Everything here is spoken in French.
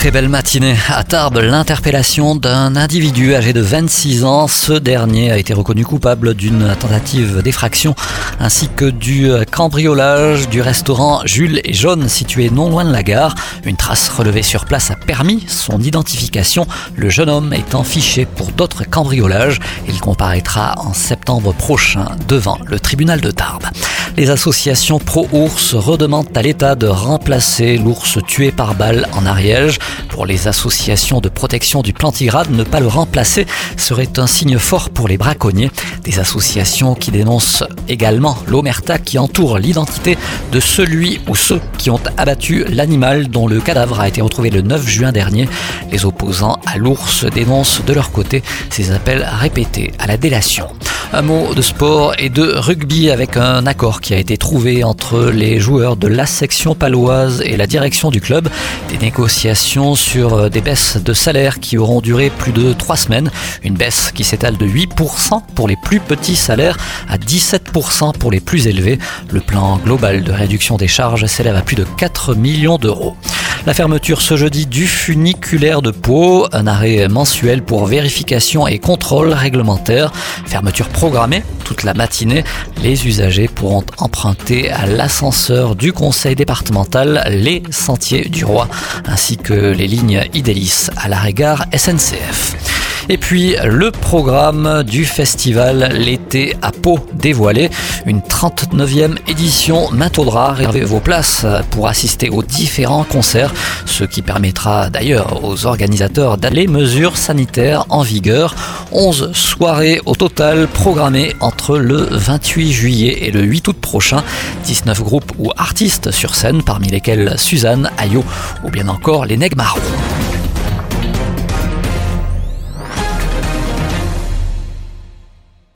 Très belle matinée. À Tarbes, l'interpellation d'un individu âgé de 26 ans. Ce dernier a été reconnu coupable d'une tentative d'effraction ainsi que du cambriolage du restaurant Jules et Jaune situé non loin de la gare. Une trace relevée sur place a permis son identification. Le jeune homme étant fiché pour d'autres cambriolages. Il comparaîtra en septembre prochain devant le tribunal de Tarbes. Les associations pro-ours redemandent à l'État de remplacer l'ours tué par balle en Ariège. Pour les associations de protection du plantigrade, ne pas le remplacer serait un signe fort pour les braconniers. Des associations qui dénoncent également l'omerta qui entoure l'identité de celui ou ceux qui ont abattu l'animal dont le cadavre a été retrouvé le 9 juin dernier. Les opposants à l'ours dénoncent de leur côté ces appels répétés à la délation. Un mot de sport et de rugby avec un accord qui a été trouvé entre les joueurs de la section paloise et la direction du club. Des négociations sur euh, des baisses de salaire qui auront duré plus de trois semaines. Une baisse qui s'étale de 8% pour les plus petits salaires à 17% pour les plus élevés. Le plan global de réduction des charges s'élève à plus de 4 millions d'euros. La fermeture ce jeudi du funiculaire de Pau, un arrêt mensuel pour vérification et contrôle réglementaire. Fermeture programmée toute la matinée. Les usagers pourront emprunter à l'ascenseur du conseil départemental les sentiers du roi ainsi que les lignes Idélis à l'arrêt-gare SNCF. Et puis le programme du festival L'été à Pau dévoilé, une 39e édition Main-Taudra. Réservez vos places pour assister aux différents concerts, ce qui permettra d'ailleurs aux organisateurs d'aller mesures sanitaires en vigueur. 11 soirées au total programmées entre le 28 juillet et le 8 août prochain. 19 groupes ou artistes sur scène, parmi lesquels Suzanne, Ayo ou bien encore les Nègres Marrons.